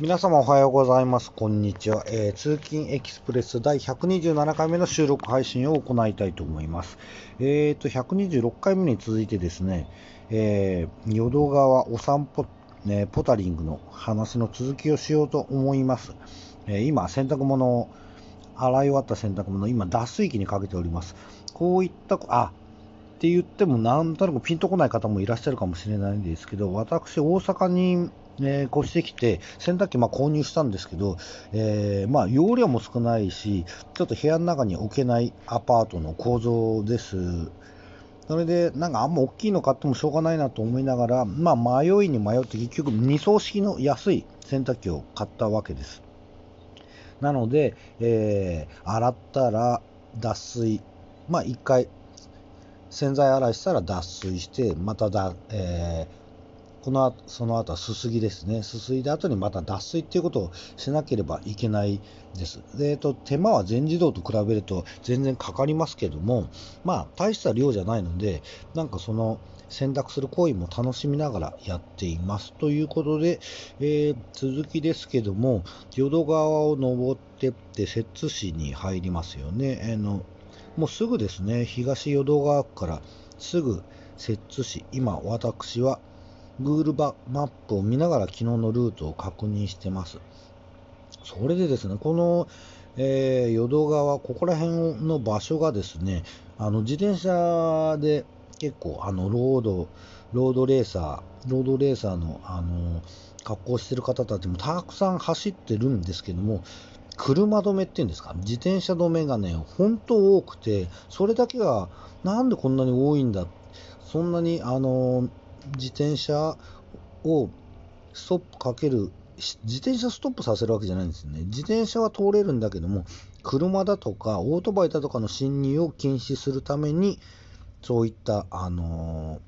皆様おはようございます。こんにちは。えー通勤エキスプレス第127回目の収録配信を行いたいと思います。えーと、126回目に続いてですね、えー淀川お散歩、ね、ポタリングの話の続きをしようと思います。えー今、洗濯物を、洗い終わった洗濯物今、脱水機にかけております。こういった、あ、って言ってもなんとなくピンとこない方もいらっしゃるかもしれないんですけど、私、大阪に、えー越してきて、洗濯機まあ購入したんですけど、えーまあ、容量も少ないし、ちょっと部屋の中に置けないアパートの構造です。それで、なんかあんま大きいの買ってもしょうがないなと思いながら、まあ、迷いに迷って結局2層式の安い洗濯機を買ったわけです。なので、えー洗ったら脱水、まあ1回洗剤洗いしたら脱水して、まただ、えーこの後その後はすすぎですね。すすいだ後にまた脱水っていうことをしなければいけないです。で、えっと、手間は全自動と比べると全然かかりますけども、まあ、大した量じゃないので、なんかその洗濯する行為も楽しみながらやっています。ということで、えー続きですけども、淀川を登ってって摂津市に入りますよね。あのもうすぐですね、東淀川区からすぐ摂津市、今私は Google マップを見ながら昨日のルートを確認してます。それでですね、この、えー淀川、ここら辺の場所がですね、あの自転車で結構あのロード、ロードレーサー、ロードレーサーのあの格好してる方たちもたくさん走ってるんですけども、車止めっていうんですか、自転車止めがね、本当多くて、それだけがなんでこんなに多いんだ、そんなにあの自転車をストップかける、自転車ストップさせるわけじゃないんですよね。自転車は通れるんだけども、車だとかオートバイだとかの侵入を禁止するために、そういった、あの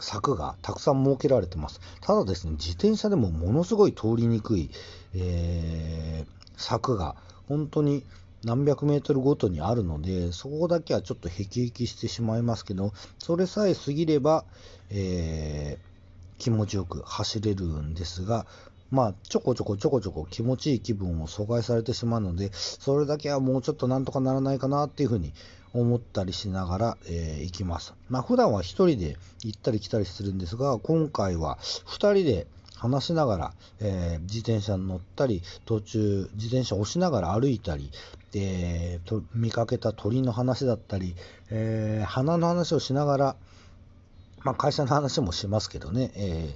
柵がたくさん設けられてます。ただですね、自転車でもものすごい通りにくい、えー柵が本当に何百メートルごとにあるので、そこだけはちょっとへきへきしてしまいますけど、それさえ過ぎれば、えー気持ちよく走れるんですが、まあ、ちょこちょこちょこちょこ気持ちいい気分を阻害されてしまうので、それだけはもうちょっとなんとかならないかなっていうふうに思ったりしながら、えー行きます。まあ、普段は一人で行ったり来たりするんですが、今回は二人で話しながら、えー自転車に乗ったり、途中自転車を押しながら歩いたり、でと見かけた鳥の話だったり、えー花の話をしながら、まあ、会社の話もしますけどね、え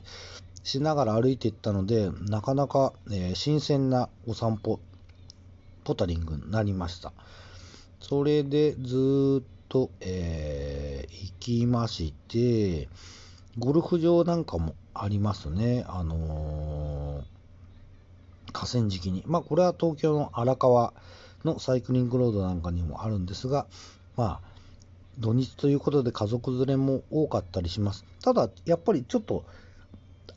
しながら歩いていったので、なかなか、え新鮮なお散歩、ポタリングになりました。それでずっと、えー行きまして、ゴルフ場なんかもありますね。あのー河川敷に。まあ、これは東京の荒川のサイクリングロードなんかにもあるんですが、まあ、土日ということで家族連れも多かったりします。ただ、やっぱりちょっと、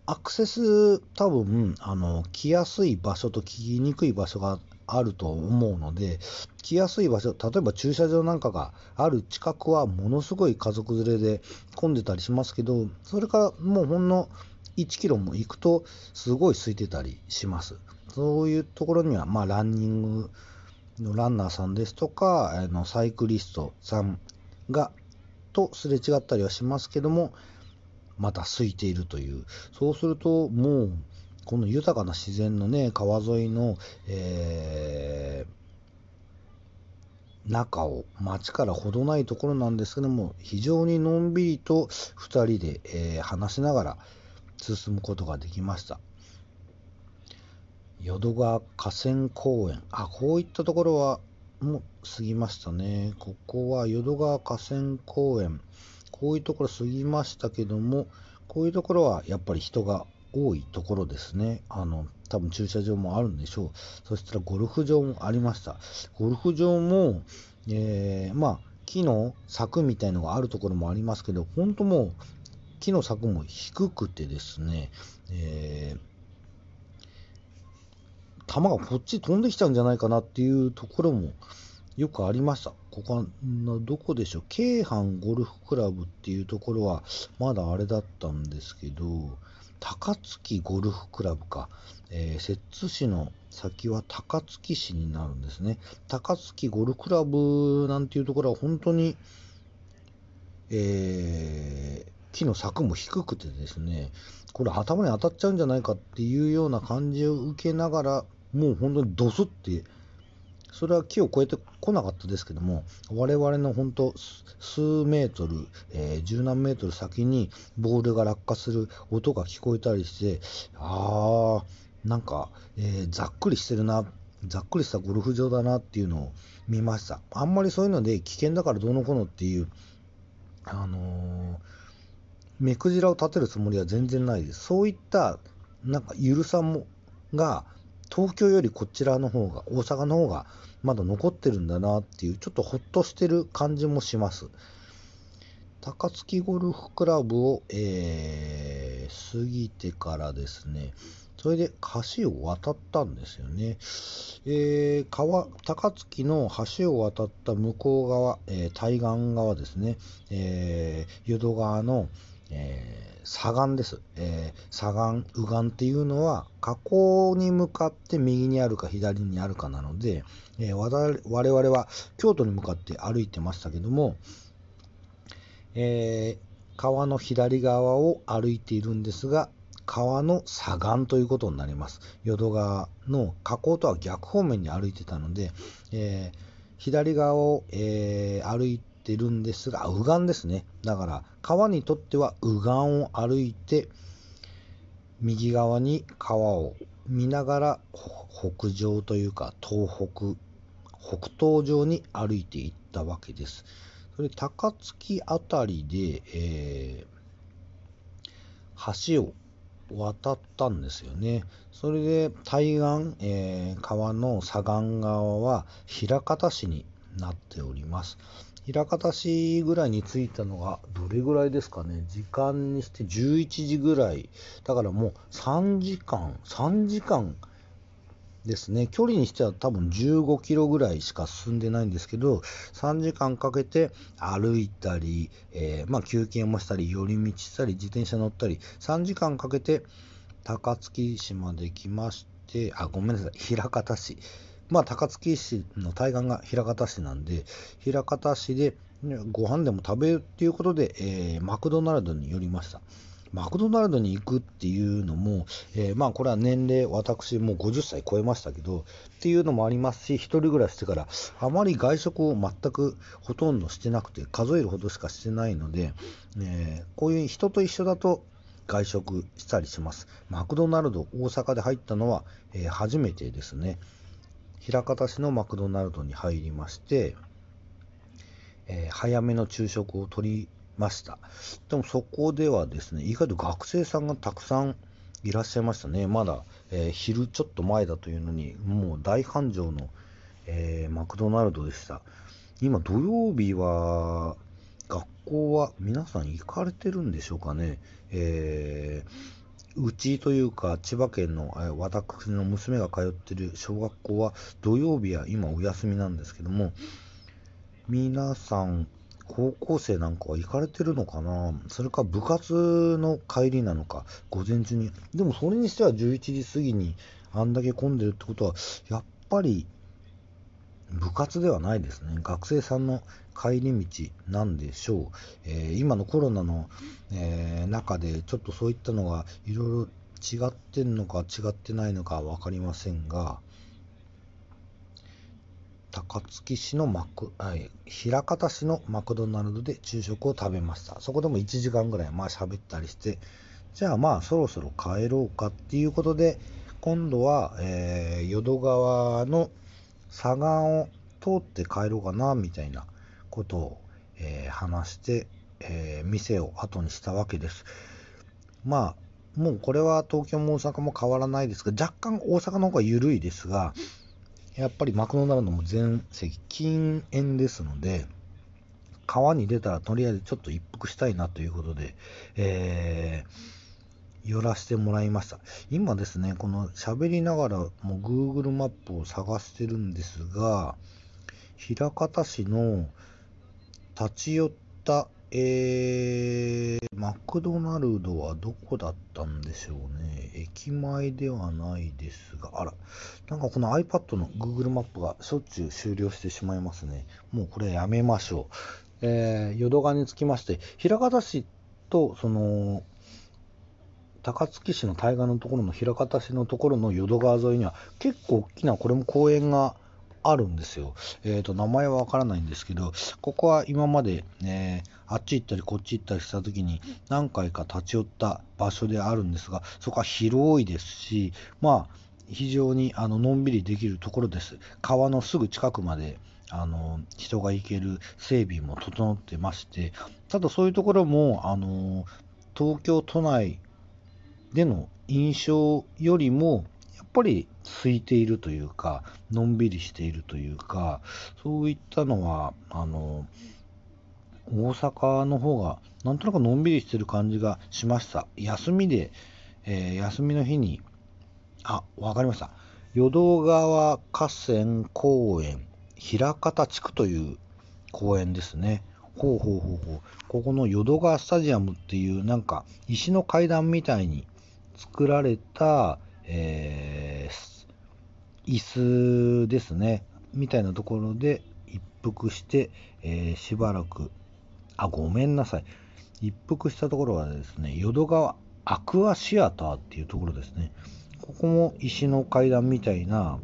アクセス多分、あの、来やすい場所と来にくい場所があると思うので、来やすい場所、例えば駐車場なんかがある近くはものすごい家族連れで混んでたりしますけど、それからもうほんの1キロも行くとすごい空いてたりします。そういうところには、まあ、ランニングのランナーさんですとか、あのサイクリストさんが、とすれ違ったりはしますけども、また空いているという。そうすると、もう、この豊かな自然のね、川沿いの、えー中を町からほどないところなんですけども、非常にのんびりと2人で、えー話しながら進むことができました。淀川河川公園。あ、こういったところはもう過ぎましたね。ここは淀川河川公園。こういうところ過ぎましたけども、こういうところはやっぱり人が多いところですね。あの、多分駐車場もあるんでしょう。そしたらゴルフ場もありました。ゴルフ場も、えーまあ、木の柵みたいのがあるところもありますけど、本当もう、木の柵も低くてですね、えー球がこっち飛んできちゃうんじゃないかなっていうところもよくありました。ここはどこでしょう、京阪ゴルフクラブっていうところはまだあれだったんですけど、高槻ゴルフクラブか、えー、摂津市の先は高槻市になるんですね。高槻ゴルフクラブなんていうところは本当に、えー、木の柵も低くてですね、これ頭に当たっちゃうんじゃないかっていうような感じを受けながら、もう本当にドスって、それは木を越えてこなかったですけども、我々の本当数メートル、えー、十何メートル先にボールが落下する音が聞こえたりして、あー、なんか、えー、ざっくりしてるな、ざっくりしたゴルフ場だなっていうのを見ました。あんまりそういうので危険だからどうのこうのっていう、あのー目くじらを立てるつもりは全然ないです。そういった、なんか、ゆるさも、が、東京よりこちらの方が、大阪の方が、まだ残ってるんだなっていう、ちょっとほっとしてる感じもします。高槻ゴルフクラブを、えー、過ぎてからですね、それで橋を渡ったんですよね。えー、川、高槻の橋を渡った向こう側、えー、対岸側ですね、えー、淀川の、えー、左岸です、えー、左岸、右岸っていうのは、河口に向かって右にあるか左にあるかなので、えー、我々は京都に向かって歩いてましたけども、え川の左側を歩いているんですが、川の左岸ということになります。淀川の河口とは逆方面に歩いてたので、え左側を、え歩いてるんですが、右岸ですね。だから、川にとっては右岸を歩いて、右側に川を見ながら北上というか東北、北東上に歩いていったわけです。それ高槻あたりで、えー、橋を渡ったんですよね。それで対岸、えー、川の左岸側は枚方市になっております。枚方市ぐらいに着いたのがどれぐらいですかね。時間にして11時ぐらい。だからもう3時間。3時間ですね。距離にしては多分15キロぐらいしか進んでないんですけど3時間かけて歩いたり、えー、まあ、休憩もしたり寄り道したり自転車乗ったり3時間かけて高槻市まで来ましてあごめんなさい。枚方市。まあ、高槻市の対岸が枚方市なんで、枚方市でご飯でも食べるっていうことで、えー、マクドナルドに寄りました。マクドナルドに行くっていうのも、えー、まあこれは年齢、私もう50歳超えましたけど、っていうのもありますし、一人暮らししてから、あまり外食を全くほとんどしてなくて、数えるほどしかしてないので、えー、こういう人と一緒だと外食したりします。マクドナルド大阪で入ったのは、えー、初めてですね。枚方市のマクドナルドに入りまして、えー、早めの昼食をとりました。でもそこではですね、意外と学生さんがたくさんいらっしゃいましたね。まだ、えー、昼ちょっと前だというのに、もう大繁盛の、えー、マクドナルドでした。今土曜日は、学校は皆さん行かれてるんでしょうかね。えーうちというか千葉県の私の娘が通ってる小学校は土曜日は今お休みなんですけども皆さん高校生なんかは行かれてるのかな？それか部活の帰りなのか？午前中に。でもそれにしては11時過ぎにあんだけ混んでるってことはやっぱり部活ではないですね。学生さんの帰り道なんでしょう。えー、今のコロナの、えー、中でちょっとそういったのがいろいろ違ってんのか違ってないのか分かりませんが、高槻市のマク、はい、枚方市のマクドナルドで昼食を食べました。そこでも1時間ぐらいまあ喋ったりして、じゃあまあそろそろ帰ろうかっていうことで、今度は、えー、淀川の左岸を通って帰ろうかな、みたいなことを、えー、話して、えー、店を後にしたわけです。まあ、もうこれは東京も大阪も変わらないですが、若干大阪の方が緩いですが、やっぱりマクドナルドも全席禁煙ですので、川に出たらとりあえずちょっと一服したいなということで、えー寄らせてもらいました。今ですね、この喋りながらも Google マップを探してるんですが、枚方市の立ち寄ったえー、マクドナルドはどこだったんでしょうね。駅前ではないですが、あら、なんかこの iPad の Google マップがしょっちゅう終了してしまいますね。もうこれやめましょう。えー、淀川につきまして、枚方市と、その、高槻市の対岸のところの枚方市のところの淀川沿いには結構大きなこれも公園があるんですよ。えっ、ー、と、名前はわからないんですけど、ここは今まで、ね、あっち行ったりこっち行ったりした時に何回か立ち寄った場所であるんですが、そこは広いですし、まあ、非常にあののんびりできるところです。川のすぐ近くまであの人が行ける整備も整ってまして、ただそういうところもあの東京都内での印象よりもやっぱり空いているというか、のんびりしているというか、そういったのは、あの、大阪の方がなんとなくのんびりしてる感じがしました。休みで、えー、休みの日に、あ、わかりました。淀川河川公園、枚方地区という公園ですね。ほうほうほうほう。ここの淀川スタジアムっていうなんか石の階段みたいに作られた、えー、椅子ですね、みたいなところで一服して、えー、しばらく、あ、ごめんなさい。一服したところはですね、淀川アクアシアターっていうところですね。ここも石の階段みたいな、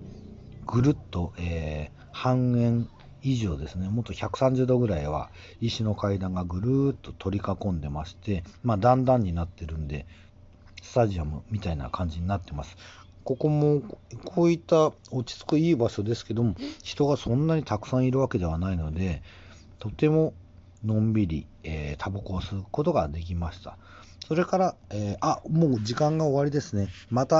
ぐるっと、えー、半円以上ですね、もっと130度ぐらいは石の階段がぐるーっと取り囲んでまして、まあ、段々になってるんで、スタジアムみたいな感じになってます。ここもこういった落ち着くいい場所ですけども、人がそんなにたくさんいるわけではないので、とてものんびり、えー、タバコを吸うことができました。それから、えー、あ、もう時間が終わりですね。また